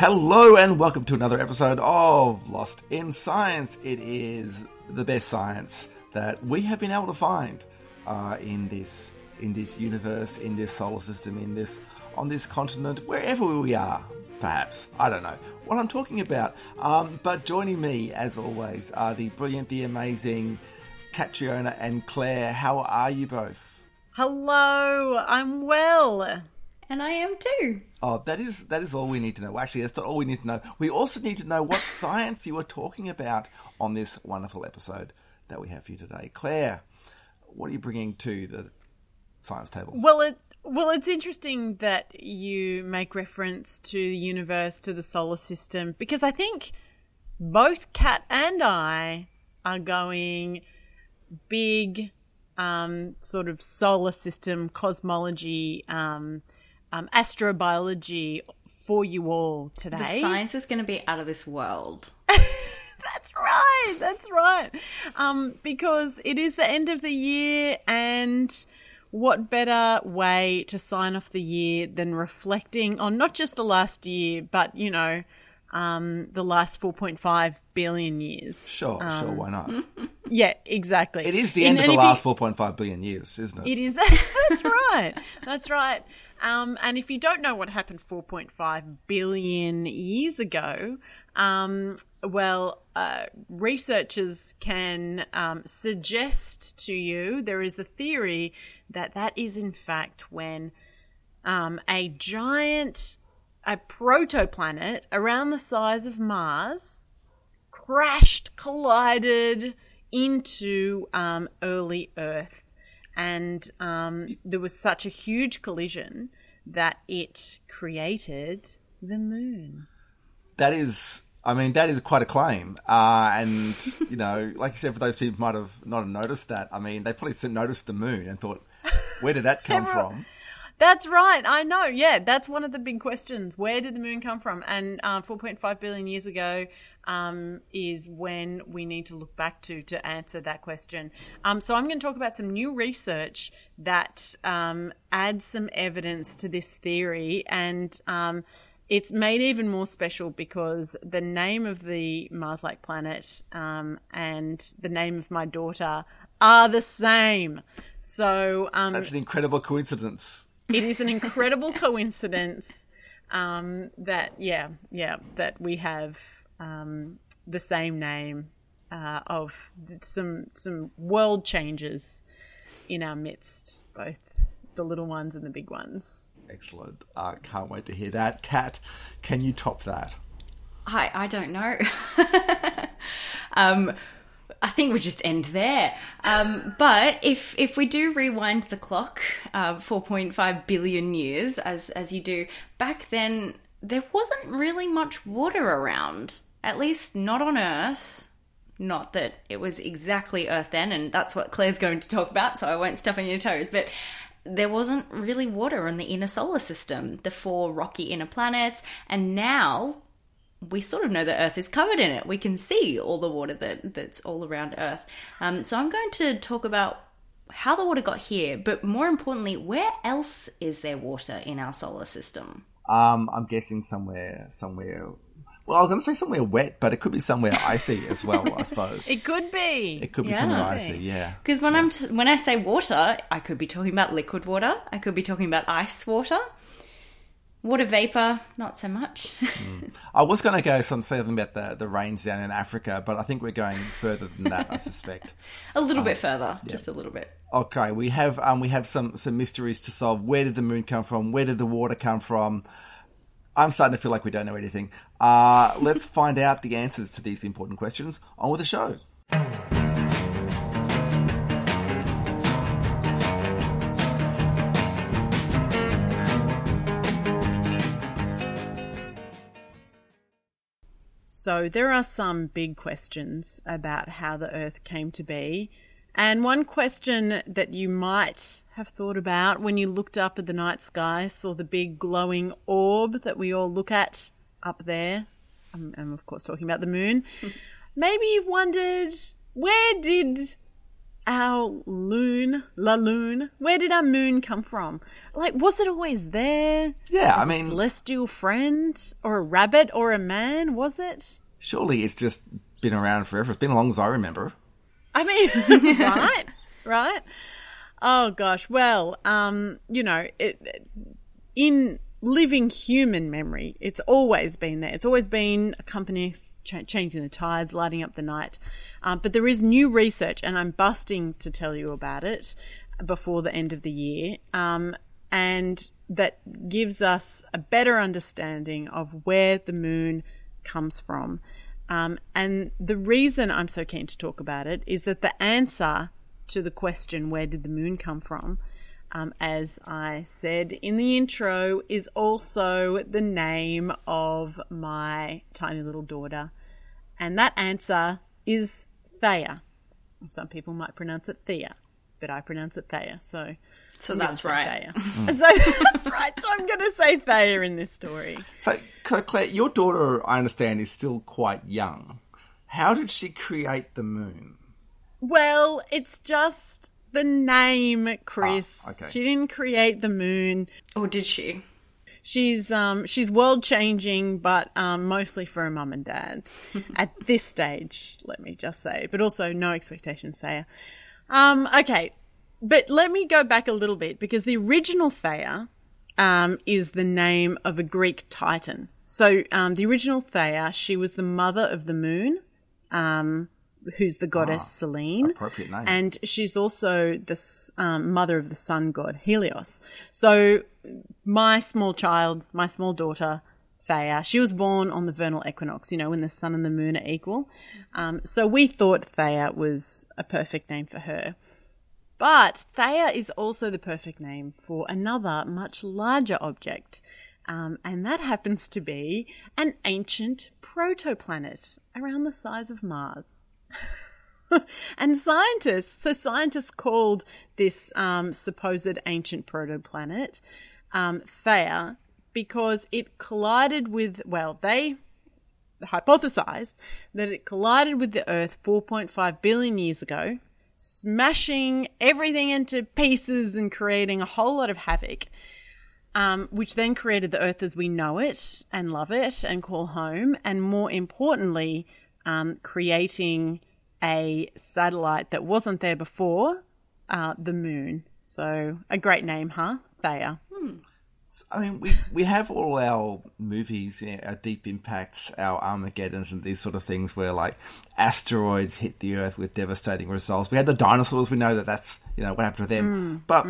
Hello and welcome to another episode of Lost in Science. It is the best science that we have been able to find uh, in this in this universe, in this solar system, in this on this continent, wherever we are. Perhaps I don't know what I'm talking about. Um, but joining me, as always, are the brilliant, the amazing Catriona and Claire. How are you both? Hello, I'm well. And I am too. Oh, that is that is all we need to know. Actually, that's not all we need to know. We also need to know what science you were talking about on this wonderful episode that we have for you today. Claire, what are you bringing to the science table? Well, it well, it's interesting that you make reference to the universe, to the solar system, because I think both Kat and I are going big, um, sort of solar system cosmology. Um, um, astrobiology for you all today. The science is going to be out of this world. that's right. That's right. Um, because it is the end of the year, and what better way to sign off the year than reflecting on not just the last year, but you know, um, the last 4.5 billion years. Sure, um, sure, why not? Yeah, exactly. It is the end In, of the last you, 4.5 billion years, isn't it? It is. That's right. That's right. Um, and if you don't know what happened 4.5 billion years ago, um, well, uh, researchers can um, suggest to you there is a theory that that is in fact when um, a giant, a protoplanet around the size of Mars crashed, collided into um, early Earth and um, there was such a huge collision that it created the moon. That is, I mean, that is quite a claim. Uh, and, you know, like you said, for those who might have not noticed that, I mean, they probably noticed the moon and thought, where did that come from? That's right. I know. Yeah, that's one of the big questions. Where did the moon come from? And uh, 4.5 billion years ago, um, is when we need to look back to to answer that question. Um, so I'm going to talk about some new research that um, adds some evidence to this theory, and um, it's made even more special because the name of the Mars-like planet um, and the name of my daughter are the same. So um, that's an incredible coincidence. It is an incredible coincidence. Um, that yeah yeah that we have um, the same name uh, of some some world changes in our midst, both the little ones and the big ones. Excellent. Uh, can't wait to hear that. Kat, can you top that? I I don't know. um, I think we just end there. Um, but if if we do rewind the clock, uh, four point five billion years, as as you do back then, there wasn't really much water around at least not on Earth. Not that it was exactly Earth then, and that's what Claire's going to talk about, so I won't step on your toes, but there wasn't really water in the inner solar system, the four rocky inner planets, and now we sort of know that Earth is covered in it. We can see all the water that, that's all around Earth. Um, so I'm going to talk about how the water got here, but more importantly, where else is there water in our solar system? Um, I'm guessing somewhere, somewhere well, I was going to say somewhere wet, but it could be somewhere icy as well. I suppose it could be. It could be yeah. somewhere icy. Yeah. Because when yeah. I'm t- when I say water, I could be talking about liquid water. I could be talking about ice water. Water vapor, not so much. mm. I was going to go some say something about the, the rains down in Africa, but I think we're going further than that. I suspect a little um, bit further, yeah. just a little bit. Okay, we have um, we have some some mysteries to solve. Where did the moon come from? Where did the water come from? I'm starting to feel like we don't know anything. Uh, let's find out the answers to these important questions on with the show. So there are some big questions about how the Earth came to be. And one question that you might have thought about when you looked up at the night sky, saw the big glowing orb that we all look at up there. Um, I'm, I'm of course talking about the moon. Maybe you've wondered where did our loon, la loon, where did our moon come from? Like, was it always there? Yeah, I a mean, celestial friend or a rabbit or a man? Was it? surely it's just been around forever. It's been as long as I remember. I mean, right, right. Oh gosh. Well, um, you know, it, in living human memory, it's always been there. It's always been accompanying us, ch- changing the tides, lighting up the night. Um, but there is new research, and I'm busting to tell you about it before the end of the year. Um, and that gives us a better understanding of where the moon comes from. Um, and the reason I'm so keen to talk about it is that the answer to the question, where did the moon come from? Um, as I said in the intro, is also the name of my tiny little daughter. And that answer is Thea. Some people might pronounce it Thea, but I pronounce it Thea. So, So I'm that's right. Thea. so that's right. So I'm going to say Thea in this story. So, Cla- Claire, your daughter, I understand, is still quite young. How did she create the moon? Well, it's just the name, Chris. Ah, okay. She didn't create the moon. Or did she? She's um she's world changing, but um mostly for her mum and dad at this stage. Let me just say, but also no expectations, Thea. Um, okay, but let me go back a little bit because the original Thea um, is the name of a Greek titan. So um, the original Thea, she was the mother of the moon, um, who's the goddess Selene, appropriate name. and she's also the um, mother of the sun god Helios. So my small child, my small daughter. Thea. She was born on the vernal equinox, you know, when the sun and the moon are equal. Um, so we thought Thea was a perfect name for her. But Thea is also the perfect name for another much larger object, um, and that happens to be an ancient protoplanet around the size of Mars. and scientists, so scientists called this um, supposed ancient protoplanet um, Theia because it collided with, well, they hypothesized that it collided with the Earth 4.5 billion years ago, smashing everything into pieces and creating a whole lot of havoc, um, which then created the Earth as we know it and love it and call home, and more importantly, um, creating a satellite that wasn't there before, uh, the Moon. So a great name, huh? Thea. I mean, we, we have all our movies, you know, our Deep Impacts, our Armageddons, and these sort of things where like asteroids hit the Earth with devastating results. We had the dinosaurs. We know that that's you know what happened to them, but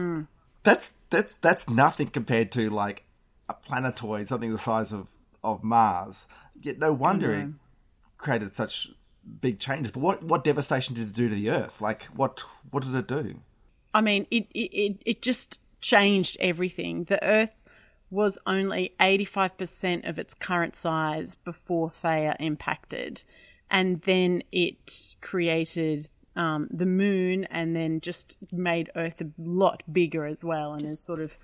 that's that's that's nothing compared to like a planetoid, something the size of of Mars. Yet no wonder it created such big changes. But what what devastation did it do to the Earth? Like what what did it do? I mean, it, it, it, just changed everything. The Earth was only 85% of its current size before Thea impacted. And then it created um, the moon and then just made Earth a lot bigger as well and has sort of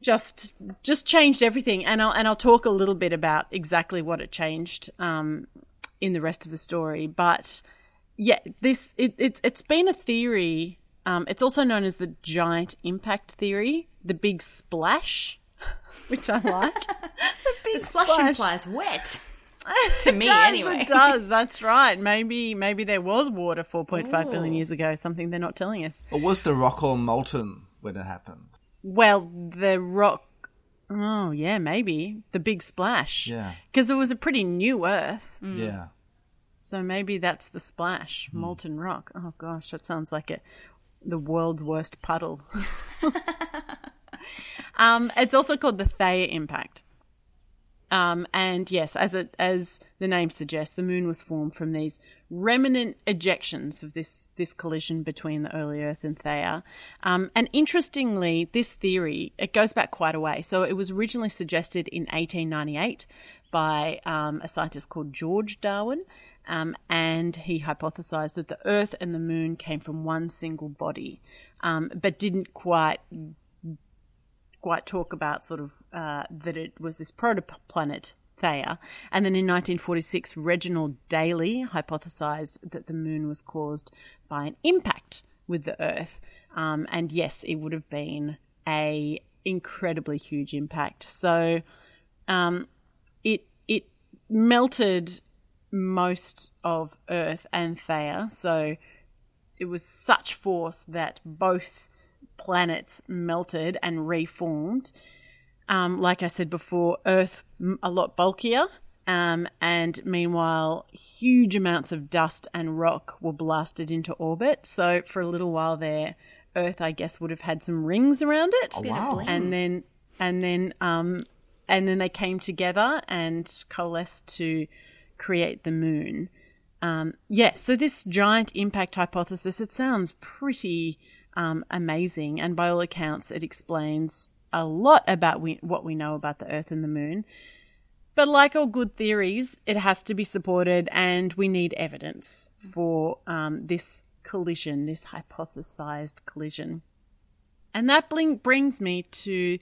just just changed everything. And I'll, and I'll talk a little bit about exactly what it changed um, in the rest of the story. But yeah, this it, it's it's been a theory. Um, it's also known as the giant impact theory, the big splash, which I like. the big The splash implies wet. to me, it does, anyway. It does. That's right. Maybe maybe there was water 4.5 billion years ago. Something they're not telling us. Or was the rock all molten when it happened? Well, the rock. Oh yeah, maybe the big splash. Yeah. because it was a pretty new Earth. Yeah. So maybe that's the splash, molten rock. Oh gosh, that sounds like it. The world's worst puddle. um, it's also called the Theia impact. Um, and yes, as it, as the name suggests, the moon was formed from these remnant ejections of this this collision between the early Earth and Theia. Um, and interestingly, this theory it goes back quite a way. So it was originally suggested in 1898 by um, a scientist called George Darwin. Um, and he hypothesized that the Earth and the Moon came from one single body, um, but didn't quite quite talk about sort of uh, that it was this protoplanet Theia. And then in 1946, Reginald Daly hypothesized that the moon was caused by an impact with the Earth. Um, and yes, it would have been a incredibly huge impact. So um, it it melted most of Earth and Theia. So it was such force that both planets melted and reformed. Um, like I said before, Earth a lot bulkier, um, and meanwhile, huge amounts of dust and rock were blasted into orbit. So for a little while there, Earth, I guess, would have had some rings around it. Oh, wow. And then, and then, um, and then they came together and coalesced to create the moon. Um, yeah, so this giant impact hypothesis, it sounds pretty um, amazing, and by all accounts, it explains a lot about we, what we know about the Earth and the Moon. But like all good theories, it has to be supported, and we need evidence for um, this collision, this hypothesized collision. And that bling- brings me to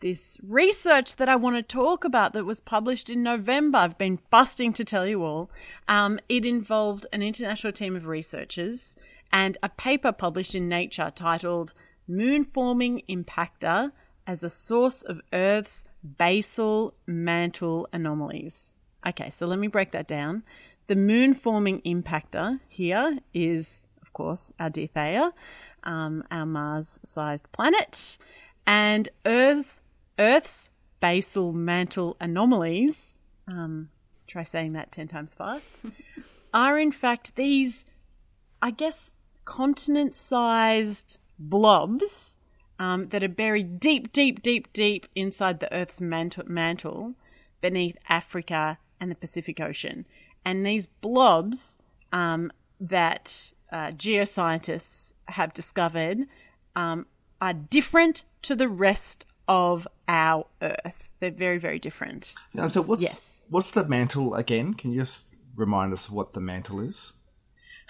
this research that I want to talk about that was published in November. I've been busting to tell you all. Um, it involved an international team of researchers and a paper published in Nature titled Moon Forming Impactor as a Source of Earth's Basal Mantle Anomalies. Okay, so let me break that down. The moon forming impactor here is, of course, our dear Theia, um, our Mars sized planet, and Earth's, Earth's basal mantle anomalies, um, try saying that 10 times fast, are in fact these, I guess, continent sized blobs um, that are buried deep, deep, deep, deep inside the Earth's mantle, mantle beneath Africa and the Pacific Ocean. And these blobs um, that uh, geoscientists have discovered um, are different to the rest of our Earth. They're very, very different. Yeah, so what's Yes. what's the mantle again? Can you just remind us what the mantle is?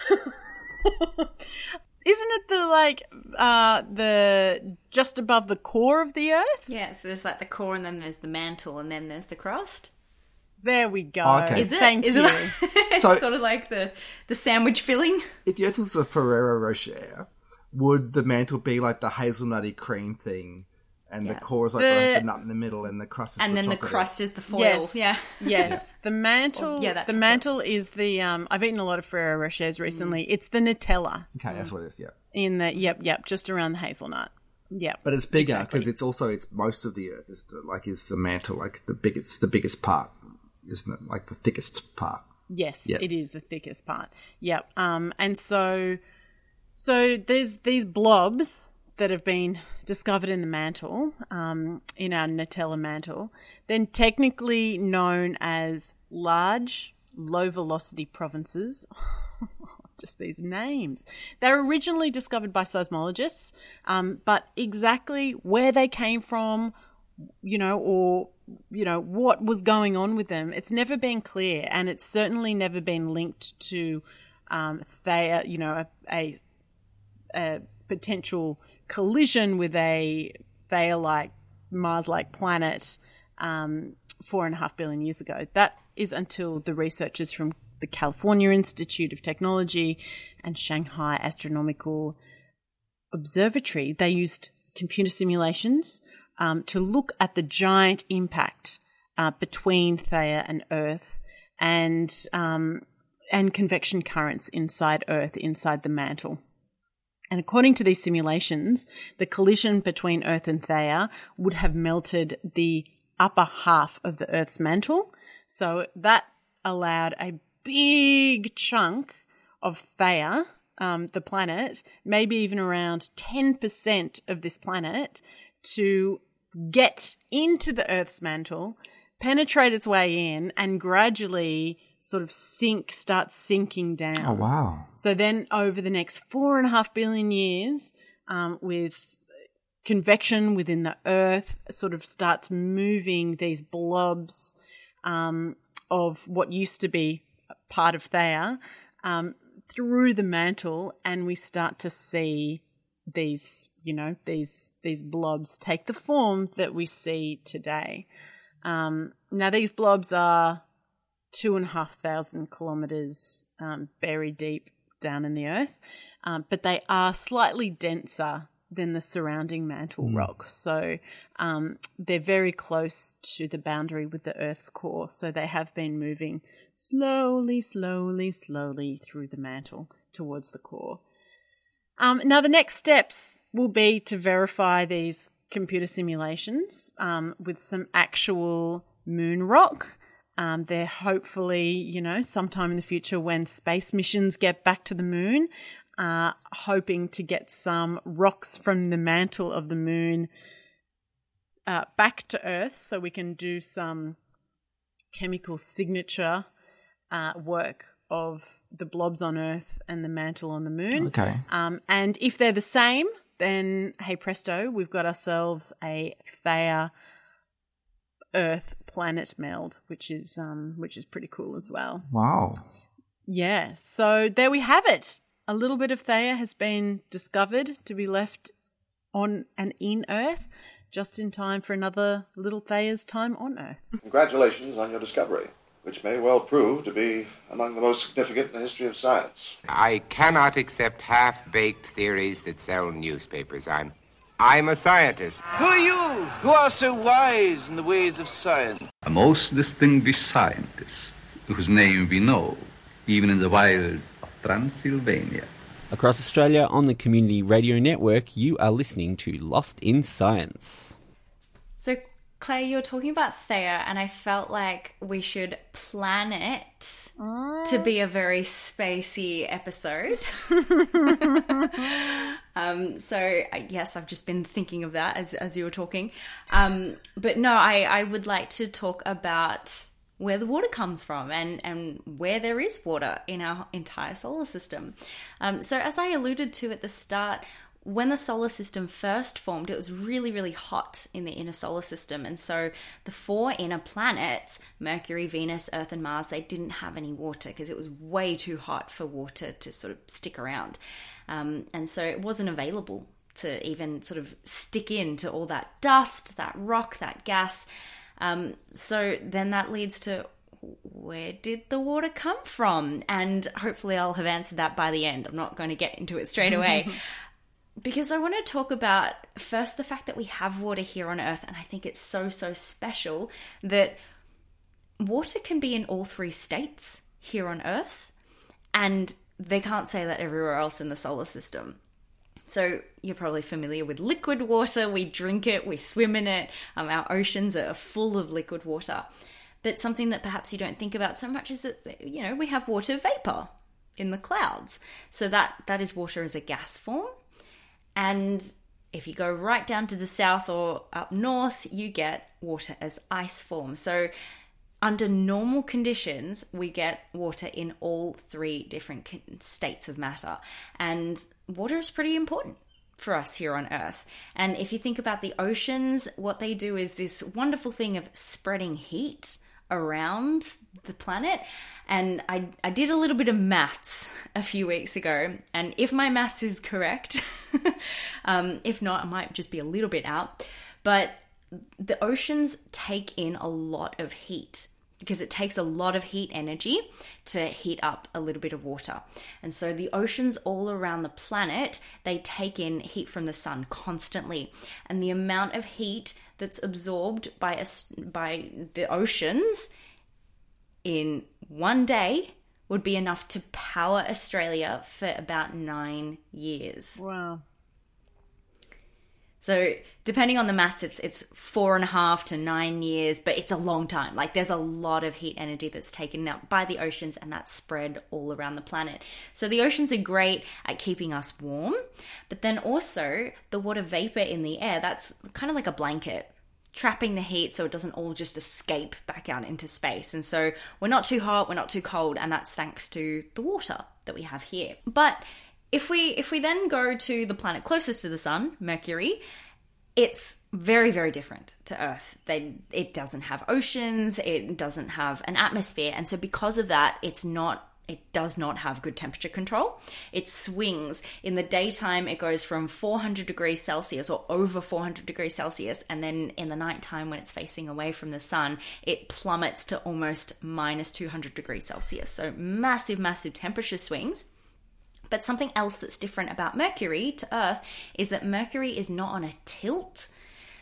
Isn't it the like uh the just above the core of the earth? Yeah, so there's like the core, and then there's the mantle, and then there's the crust. There we go. Oh, okay. Is it? Thank Is you. it? it's So- sort of like the the sandwich filling. If the Earth was a Ferrero Rocher, would the mantle be like the hazelnutty cream thing, and Yes. the core is like The- the, nut in the middle, and the crust is and then the crust is the foil. Yes. Yeah. Yes. The mantle. Oh, yeah, that's the chocolate. mantle is the. Um, I've eaten a lot of Ferrero Rochers recently. It's the Nutella Okay, that's what it is. Yeah, in the. Yep. Yep. Just around the hazelnut. Yep. but it's bigger Exactly. because it's also it's most of the Earth is the, like is the mantle, like the biggest the biggest part, isn't it? Like the thickest part. Yes, Yep. it is the thickest part. Yep. Um, and so, so there's these blobs that have been discovered in the mantle, um, in our Nutella mantle, then technically known as large, low velocity provinces. Just these names. They were originally discovered by seismologists, um, but exactly where they came from, you know, or you know what was going on with them. It's never been clear, and it's certainly never been linked to um, Theia, you know, a, a, a potential collision with a Theia-like Mars-like planet um, four and a half billion years ago. That is until the researchers from the California Institute of Technology and Shanghai Astronomical Observatory, they used computer simulations um, to look at the giant impact uh, between Theia and Earth and um, and convection currents inside Earth, inside the mantle. And according to these simulations, the collision between Earth and Theia would have melted the upper half of the Earth's mantle. So that allowed a big chunk of Theia, um, the planet, maybe even around 10% of this planet, to get into the Earth's mantle, penetrate its way in and gradually sort of sink, starts sinking down. Oh, wow. So then over the next four and a half billion years, um, with convection within the earth, sort of starts moving these blobs um, of what used to be part of Theia um, through the mantle, and we start to see these, you know, these these blobs take the form that we see today. Um, now these blobs are two and a half thousand kilometers um, buried deep down in the earth, um, but they are slightly denser than the surrounding mantle rock. So um, they're very close to the boundary with the Earth's core. So they have been moving slowly, slowly, slowly through the mantle towards the core. Um, now, the next steps will be to verify these computer simulations um, with some actual moon rock. Um, they're hopefully, you know, sometime in the future when space missions get back to the moon, uh, hoping to get some rocks from the mantle of the moon uh, back to Earth so we can do some chemical signature uh, work of the blobs on Earth and the mantle on the moon. Okay. Um, and if they're the same, then hey presto, we've got ourselves a Theia Earth planet meld, which is um, which is pretty cool as well. Wow. Yeah, so there we have it. A little bit of Theia has been discovered to be left on and in Earth, just in time for another little Theia's time on Earth. Congratulations on your discovery, which may well prove to be among the most significant in the history of science. I cannot accept half-baked theories that sell newspapers. I'm I'm a scientist. Who are you who are so wise in the ways of science? A most distinguished scientist whose name we know, even in the wild of Transylvania. Across Australia on the Community Radio Network, you are listening to Lost in Science. So, Claire, you were talking about Theia, and I felt like we should plan it to be a very spacey episode. um, so, yes, I've just been thinking of that as, as you were talking. Um, but no, I, I would like to talk about where the water comes from and, and where there is water in our entire solar system. Um, so, as I alluded to at the start, when the solar system first formed, it was really, really hot in the inner solar system. And so the four inner planets, Mercury, Venus, Earth, and Mars, they didn't have any water because it was way too hot for water to sort of stick around. Um, and so it wasn't available to even sort of stick into all that dust, that rock, that gas. Um, so then that leads to where did the water come from? And hopefully I'll have answered that by the end. I'm not going to get into it straight away. because I want to talk about first the fact that we have water here on Earth, and I think it's so, so special that water can be in all three states here on Earth, and they can't say that everywhere else in the solar system. So you're probably familiar with liquid water. We drink it, we swim in it. Um, our oceans are full of liquid water. But something that perhaps you don't think about so much is that you know we have water vapor in the clouds. So that that is water as a gas form. And if you go right down to the south or up north, you get water as ice form. So under normal conditions, we get water in all three different states of matter. And water is pretty important for us here on Earth. And if you think about the oceans, what they do is this wonderful thing of spreading heat around the planet. And I, I did a little bit of maths a few weeks ago. And if my maths is correct, um, if not, I might just be a little bit out. But the oceans take in a lot of heat because it takes a lot of heat energy to heat up a little bit of water. And so the oceans all around the planet, they take in heat from the sun constantly. And the amount of heat that's absorbed by us by the oceans in one day would be enough to power Australia for about 9 years. Wow. So depending on the maths, it's it's four and a half to nine years, but it's a long time. Like there's a lot of heat energy that's taken up by the oceans, and that's spread all around the planet. So the oceans are great at keeping us warm, but then also the water vapor in the air that's kind of like a blanket trapping the heat so it doesn't all just escape back out into space. And so we're not too hot, we're not too cold, and that's thanks to the water that we have here. But if we if we then go to the planet closest to the sun, Mercury, it's very very different to earth they it doesn't have oceans it doesn't have an atmosphere and so because of that it's not it does not have good temperature control. It swings. In the daytime, it goes from 400 degrees Celsius or over 400 degrees Celsius. And then in the nighttime, when it's facing away from the sun, it plummets to almost minus 200 degrees Celsius. So massive, massive temperature swings. But something else that's different about Mercury to Earth is that Mercury is not on a tilt.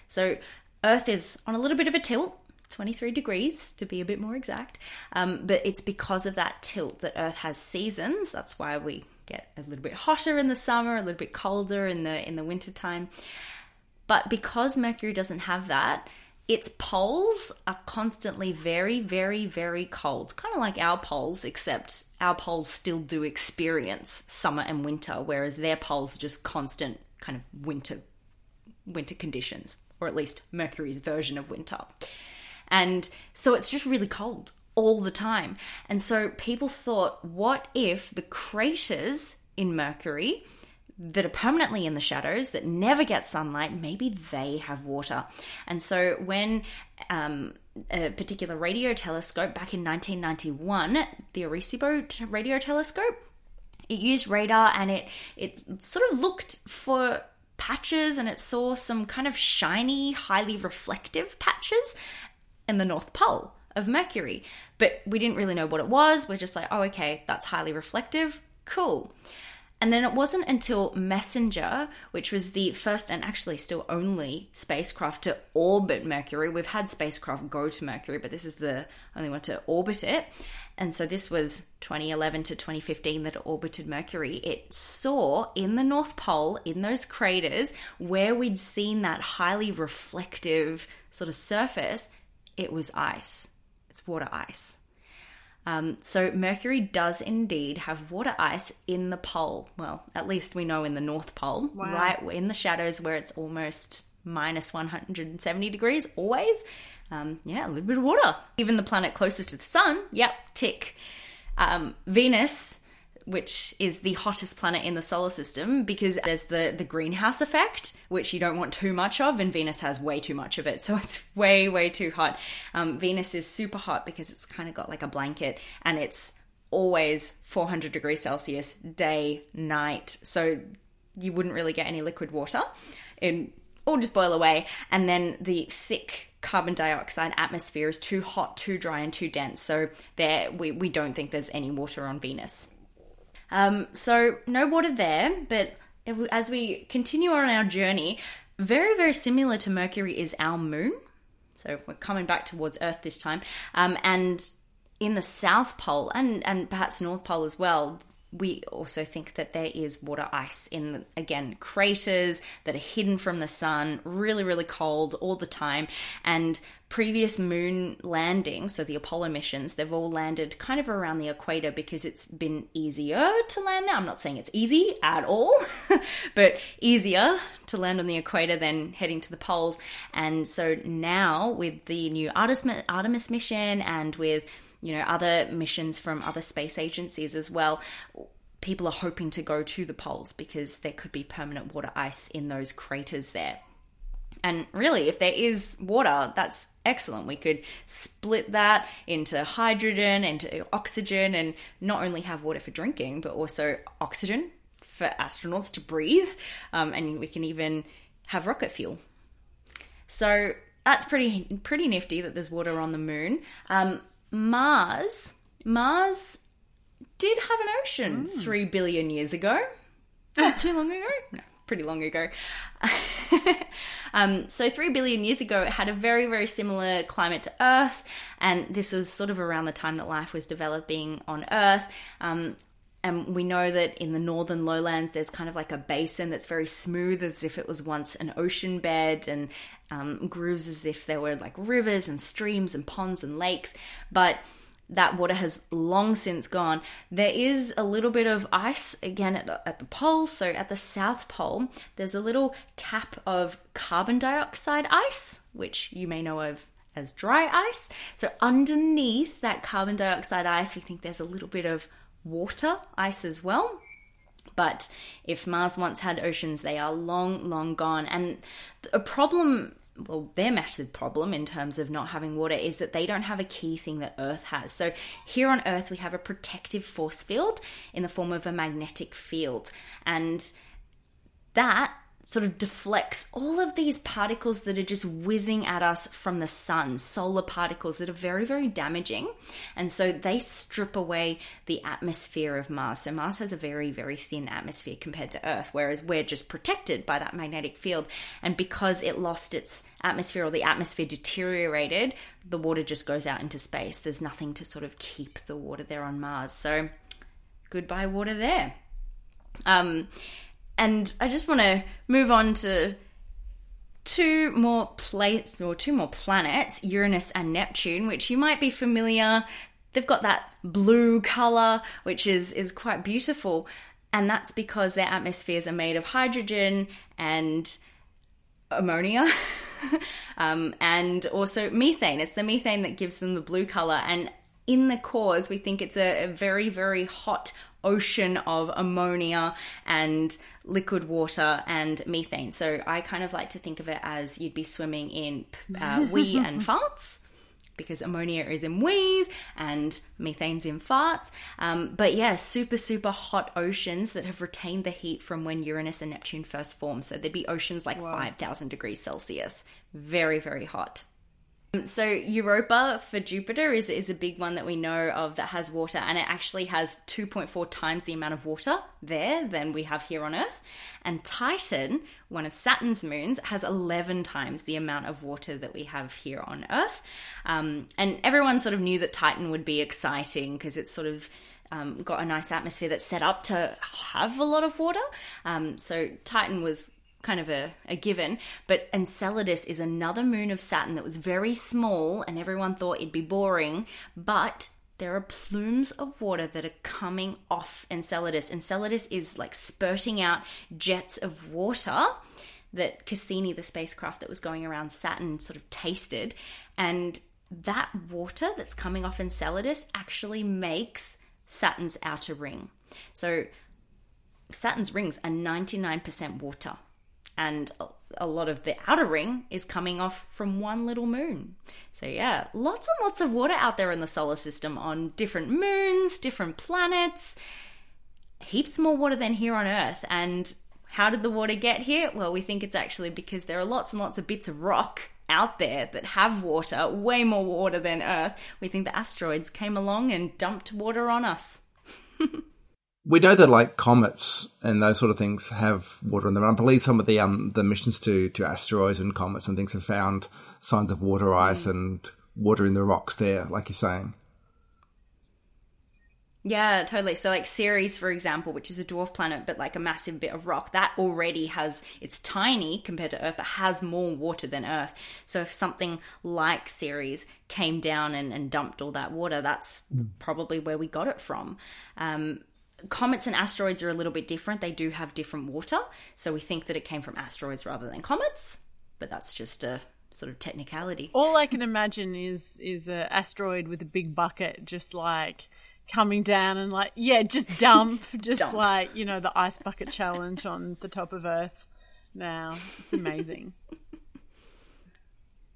So Earth is on a little bit of a tilt 23 degrees to be a bit more exact. Um, but it's because of that tilt that Earth has seasons. That's why we get a little bit hotter in the summer, a little bit colder in the in the winter time. But because Mercury doesn't have that, its poles are constantly very, very, very cold. Kind of like our poles, except our poles still do experience summer and winter, whereas their poles are just constant kind of winter winter conditions, or at least Mercury's version of winter. And so it's just really cold all the time. And so people thought, what if the craters in Mercury that are permanently in the shadows, that never get sunlight, maybe they have water. And so when um, a particular radio telescope back in 1991, the Arecibo radio telescope, it used radar and it it sort of looked for patches and it saw some kind of shiny, highly reflective patches in the North Pole of Mercury. But we didn't really know what it was. We're just like, oh, okay, that's highly reflective. Cool. And then it wasn't until Messenger, which was the first and actually still only spacecraft to orbit Mercury. We've had spacecraft go to Mercury, but this is the only one to orbit it. And so this was 2011 to 2015 that it orbited Mercury. It saw in the North Pole, in those craters, where we'd seen that highly reflective sort of surface, it was ice. It's water ice. Um, so Mercury does indeed have water ice in the pole. Well, at least we know in the North Pole, Wow. right in the shadows where it's almost minus 170 degrees always. Um, yeah, a little bit of water. Even the planet closest to the sun, yep, tick. Um, Venus, which is the hottest planet in the solar system, because there's the, the greenhouse effect, which you don't want too much of, and Venus has way too much of it. So it's way, way too hot. Um, Venus is super hot because it's kind of got like a blanket and it's always 400 degrees Celsius day, night. So you wouldn't really get any liquid water. It all just boil away. And then the thick carbon dioxide atmosphere is too hot, too dry, and too dense. So there, we, we don't think there's any water on Venus. Um, so no water there, but as we continue on our journey, very very similar to Mercury is our moon. So we're coming back towards Earth this time, um, and in the South Pole and and perhaps North Pole as well. We also think that there is water ice in again craters that are hidden from the sun, really really cold all the time, and previous moon landings, so the Apollo missions, they've all landed kind of around the equator because it's been easier to land there. I'm not saying it's easy at all, but easier to land on the equator than heading to the poles. And so now with the new Artemis, Artemis mission and with you know other missions from other space agencies as well, people are hoping to go to the poles because there could be permanent water ice in those craters there. And really, if there is water, that's excellent. We could split that into hydrogen, into oxygen, and not only have water for drinking, but also oxygen for astronauts to breathe. Um, and we can even have rocket fuel. So that's pretty pretty nifty that there's water on the moon. Um, Mars, Mars did have an ocean three billion years ago. Not too long ago. No, pretty long ago. um, so three billion years ago, it had a very very similar climate to Earth, and this was sort of around the time that life was developing on Earth. Um, and we know that in the northern lowlands, there's kind of like a basin that's very smooth, as if it was once an ocean bed, and um, grooves as if there were like rivers and streams and ponds and lakes. But that water has long since gone. There is a little bit of ice again at the, at the pole. So at the South Pole, there's a little cap of carbon dioxide ice, which you may know of as dry ice. So underneath that carbon dioxide ice, we think there's a little bit of water ice as well. But if Mars once had oceans, they are long, long gone. And a problem well, their massive problem in terms of not having water is that they don't have a key thing that Earth has. So here on Earth, we have a protective force field in the form of a magnetic field. And that sort of deflects all of these particles that are just whizzing at us from the sun, solar particles that are very, very damaging. And so they strip away the atmosphere of Mars. So Mars has a very, very thin atmosphere compared to Earth, whereas we're just protected by that magnetic field. And because it lost its atmosphere or the atmosphere deteriorated, the water just goes out into space. There's nothing to sort of keep the water there on Mars. So goodbye, water there. Um, and I just want to move on to two more plates or two more planets, Uranus and Neptune, which you might be familiar. They've got that blue color, which is is quite beautiful, and that's because their atmospheres are made of hydrogen and ammonia. um, and also methane. It's the methane that gives them the blue color. And in the cores, we think it's a, a very, very hot ocean of ammonia and liquid water and methane. So I kind of like to think of it as you'd be swimming in uh, wee and farts. Because ammonia is in wees and methane's in farts. Um, but yeah, super, super hot oceans that have retained the heat from when Uranus and Neptune first formed. So there'd be oceans like wow. 5,000 degrees Celsius. Very, very hot. So Europa for Jupiter is, is a big one that we know of that has water, and it actually has 2.4 times the amount of water there than we have here on Earth. And Titan, one of Saturn's moons, has 11 times the amount of water that we have here on Earth. Um, and everyone sort of knew that Titan would be exciting because it's sort of um, got a nice atmosphere that's set up to have a lot of water. Um, so Titan was kind of a, a given. But Enceladus is another moon of Saturn that was very small, and everyone thought it'd be boring. But there are plumes of water that are coming off Enceladus. Enceladus is like spurting out jets of water that Cassini, the spacecraft that was going around Saturn, sort of tasted. And that water that's coming off Enceladus actually makes Saturn's outer ring. So Saturn's rings are 99% water and a lot of the outer ring is coming off from one little moon. So, yeah, lots and lots of water out there in the solar system on different moons, different planets. Heaps more water than here on Earth. And how did the water get here? Well, we think it's actually because there are lots and lots of bits of rock out there that have water, way more water than Earth. We think the asteroids came along and dumped water on us. we know that like comets and those sort of things have water in them. I believe some of the um the missions to to asteroids and comets and things have found signs of water ice mm. and water in the rocks there, like you're saying. Yeah, totally. So, like Ceres, for example, which is a dwarf planet, but like a massive bit of rock, that already has, it's tiny compared to Earth, but has more water than Earth. So, if something like Ceres came down and, and dumped all that water, that's mm. probably where we got it from. Um, comets and asteroids are a little bit different. They do have different water, so we think that it came from asteroids rather than comets. But that's just a sort of technicality. All I can imagine is is an asteroid with a big bucket, just like coming down and like yeah, just dump, just dump. like you know the ice bucket challenge on the top of Earth. Now it's amazing.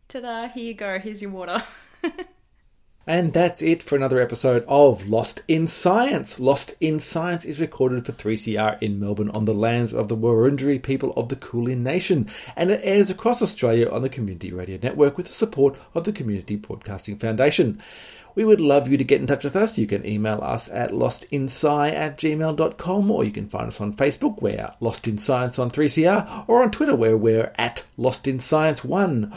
Ta-da! Here you go. Here's your water. And that's it for another episode of Lost in Science. Lost in Science is recorded for 3CR in Melbourne on the lands of the Wurundjeri people of the Kulin Nation, and it airs across Australia on the Community Radio Network with the support of the Community Broadcasting Foundation. We would love you to get in touch with us. You can email us at lostinsci at gmail.com or you can find us on Facebook, we're Lost in Science on 3CR, or on Twitter, where we're at Lost in Science 1.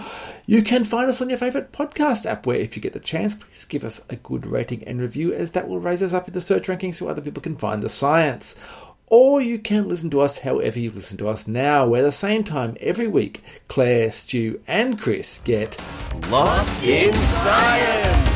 You can find us on your favourite podcast app, where if you get the chance, please give us a good rating and review, as that will raise us up in the search rankings so other people can find the science or you can listen to us however you listen to us now, where the same time every week, Claire, Stu, and Chris get Lost in Science!